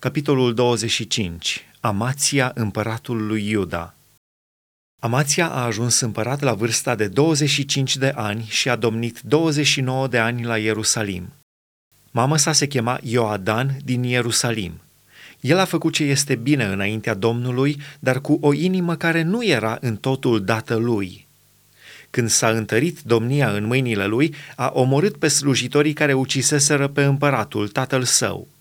Capitolul 25. Amația împăratul lui Iuda. Amația a ajuns împărat la vârsta de 25 de ani și a domnit 29 de ani la Ierusalim. Mama sa se chema Ioadan din Ierusalim. El a făcut ce este bine înaintea Domnului, dar cu o inimă care nu era în totul dată lui. Când s-a întărit domnia în mâinile lui, a omorât pe slujitorii care uciseseră pe împăratul, tatăl său –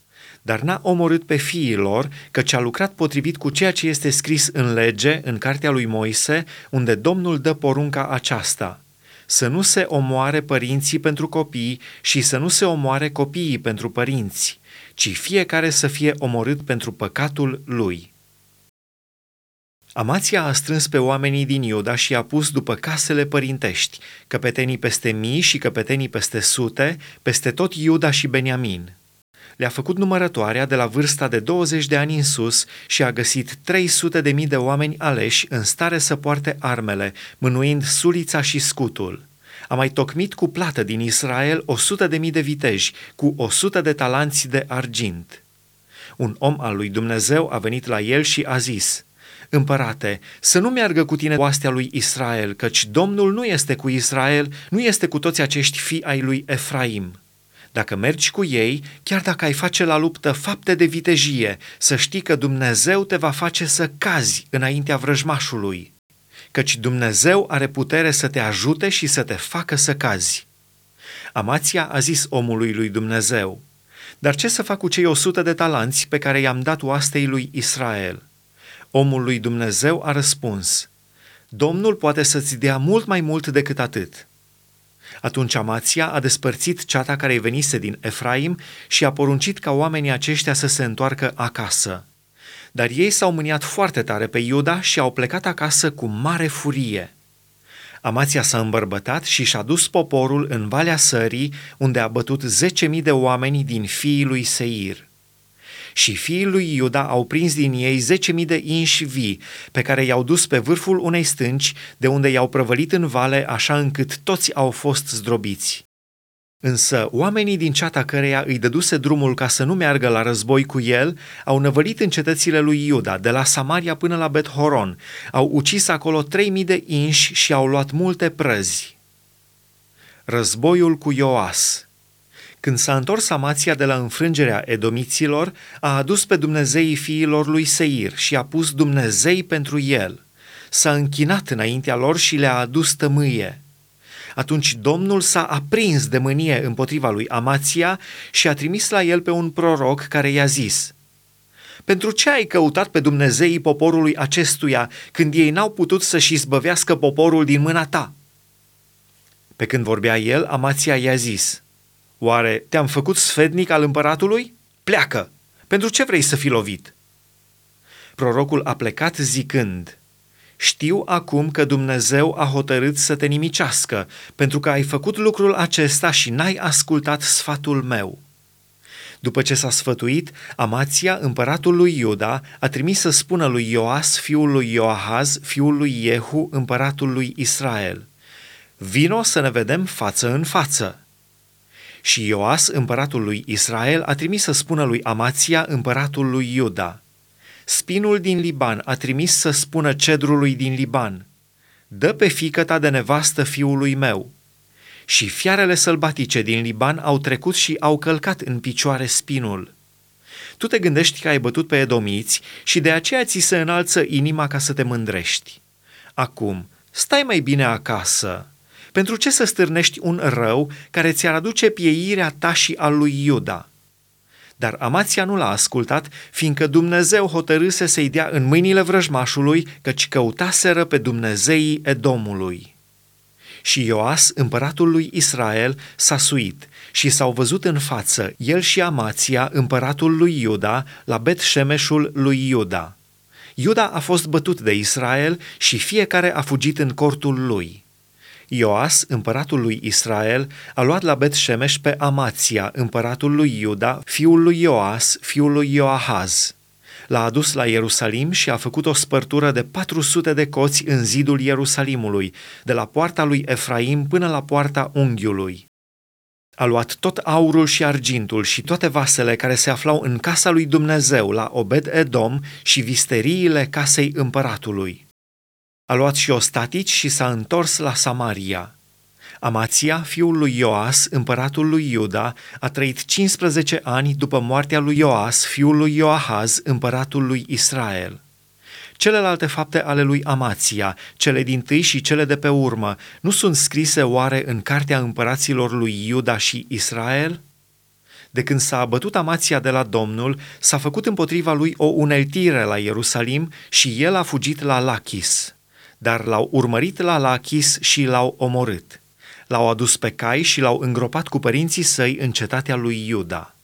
dar n-a omorât pe fiii lor, căci a lucrat potrivit cu ceea ce este scris în lege, în cartea lui Moise, unde Domnul dă porunca aceasta, să nu se omoare părinții pentru copii și să nu se omoare copiii pentru părinți, ci fiecare să fie omorât pentru păcatul lui. Amația a strâns pe oamenii din Iuda și a pus după casele părintești, căpetenii peste mii și căpetenii peste sute, peste tot Iuda și Beniamin le-a făcut numărătoarea de la vârsta de 20 de ani în sus și a găsit 300 de mii de oameni aleși în stare să poarte armele, mânuind sulița și scutul. A mai tocmit cu plată din Israel 100 de mii de viteji, cu 100 de talanți de argint. Un om al lui Dumnezeu a venit la el și a zis, Împărate, să nu meargă cu tine oastea lui Israel, căci Domnul nu este cu Israel, nu este cu toți acești fii ai lui Efraim. Dacă mergi cu ei, chiar dacă ai face la luptă fapte de vitejie, să știi că Dumnezeu te va face să cazi înaintea vrăjmașului, căci Dumnezeu are putere să te ajute și să te facă să cazi. Amația a zis omului lui Dumnezeu, dar ce să fac cu cei o sută de talanți pe care i-am dat oastei lui Israel? Omul lui Dumnezeu a răspuns, Domnul poate să-ți dea mult mai mult decât atât. Atunci Amația a despărțit ceata care îi venise din Efraim și a poruncit ca oamenii aceștia să se întoarcă acasă. Dar ei s-au mâniat foarte tare pe Iuda și au plecat acasă cu mare furie. Amația s-a îmbărbătat și și-a dus poporul în Valea Sării, unde a bătut zece mii de oameni din fiii lui Seir și fiii lui Iuda au prins din ei zece mii de inși vii, pe care i-au dus pe vârful unei stânci, de unde i-au prăvălit în vale, așa încât toți au fost zdrobiți. Însă oamenii din ceata căreia îi dăduse drumul ca să nu meargă la război cu el, au năvălit în cetățile lui Iuda, de la Samaria până la Bet-Horon, au ucis acolo trei mii de inși și au luat multe prăzi. Războiul cu Ioas – când s-a întors Amația de la înfrângerea edomiților, a adus pe Dumnezeii fiilor lui Seir și a pus Dumnezei pentru el. S-a închinat înaintea lor și le-a adus tămâie. Atunci Domnul s-a aprins de mânie împotriva lui Amația și a trimis la el pe un proroc care i-a zis – pentru ce ai căutat pe Dumnezeii poporului acestuia când ei n-au putut să-și izbăvească poporul din mâna ta? Pe când vorbea el, Amația i-a zis, Oare te-am făcut sfednic al împăratului? Pleacă! Pentru ce vrei să fii lovit? Prorocul a plecat zicând, Știu acum că Dumnezeu a hotărât să te nimicească, pentru că ai făcut lucrul acesta și n-ai ascultat sfatul meu. După ce s-a sfătuit, Amația, împăratul lui Iuda, a trimis să spună lui Ioas, fiul lui Ioahaz, fiul lui Jehu, împăratul lui Israel, Vino să ne vedem față în față. Și Ioas, împăratul lui Israel, a trimis să spună lui Amația, împăratul lui Iuda, Spinul din Liban a trimis să spună cedrului din Liban, Dă pe fică ta de nevastă fiului meu. Și fiarele sălbatice din Liban au trecut și au călcat în picioare spinul. Tu te gândești că ai bătut pe edomiți și de aceea ți se înalță inima ca să te mândrești. Acum, stai mai bine acasă, pentru ce să stârnești un rău care ți-ar aduce pieirea ta și a lui Iuda? Dar Amația nu l-a ascultat, fiindcă Dumnezeu hotărâse să-i dea în mâinile vrăjmașului, căci căutaseră pe Dumnezeii Edomului. Și Ioas, împăratul lui Israel, s-a suit și s-au văzut în față, el și Amația, împăratul lui Iuda, la Bet Shemeșul lui Iuda. Iuda a fost bătut de Israel și fiecare a fugit în cortul lui. Ioas, împăratul lui Israel, a luat la Bet Shemesh pe Amația, împăratul lui Iuda, fiul lui Ioas, fiul lui Ioahaz. L-a adus la Ierusalim și a făcut o spărtură de 400 de coți în zidul Ierusalimului, de la poarta lui Efraim până la poarta unghiului. A luat tot aurul și argintul și toate vasele care se aflau în casa lui Dumnezeu la Obed-Edom și visteriile casei împăratului. A luat și ostatici și s-a întors la Samaria. Amația, fiul lui Ioas, împăratul lui Iuda, a trăit 15 ani după moartea lui Ioas, fiul lui Ioahaz, împăratul lui Israel. Celelalte fapte ale lui Amația, cele din tâi și cele de pe urmă, nu sunt scrise oare în cartea împăraților lui Iuda și Israel? De când s-a abătut Amația de la Domnul, s-a făcut împotriva lui o uneltire la Ierusalim și el a fugit la Lachis. Dar l-au urmărit la Lachis și l-au omorât. L-au adus pe cai și l-au îngropat cu părinții săi în cetatea lui Iuda.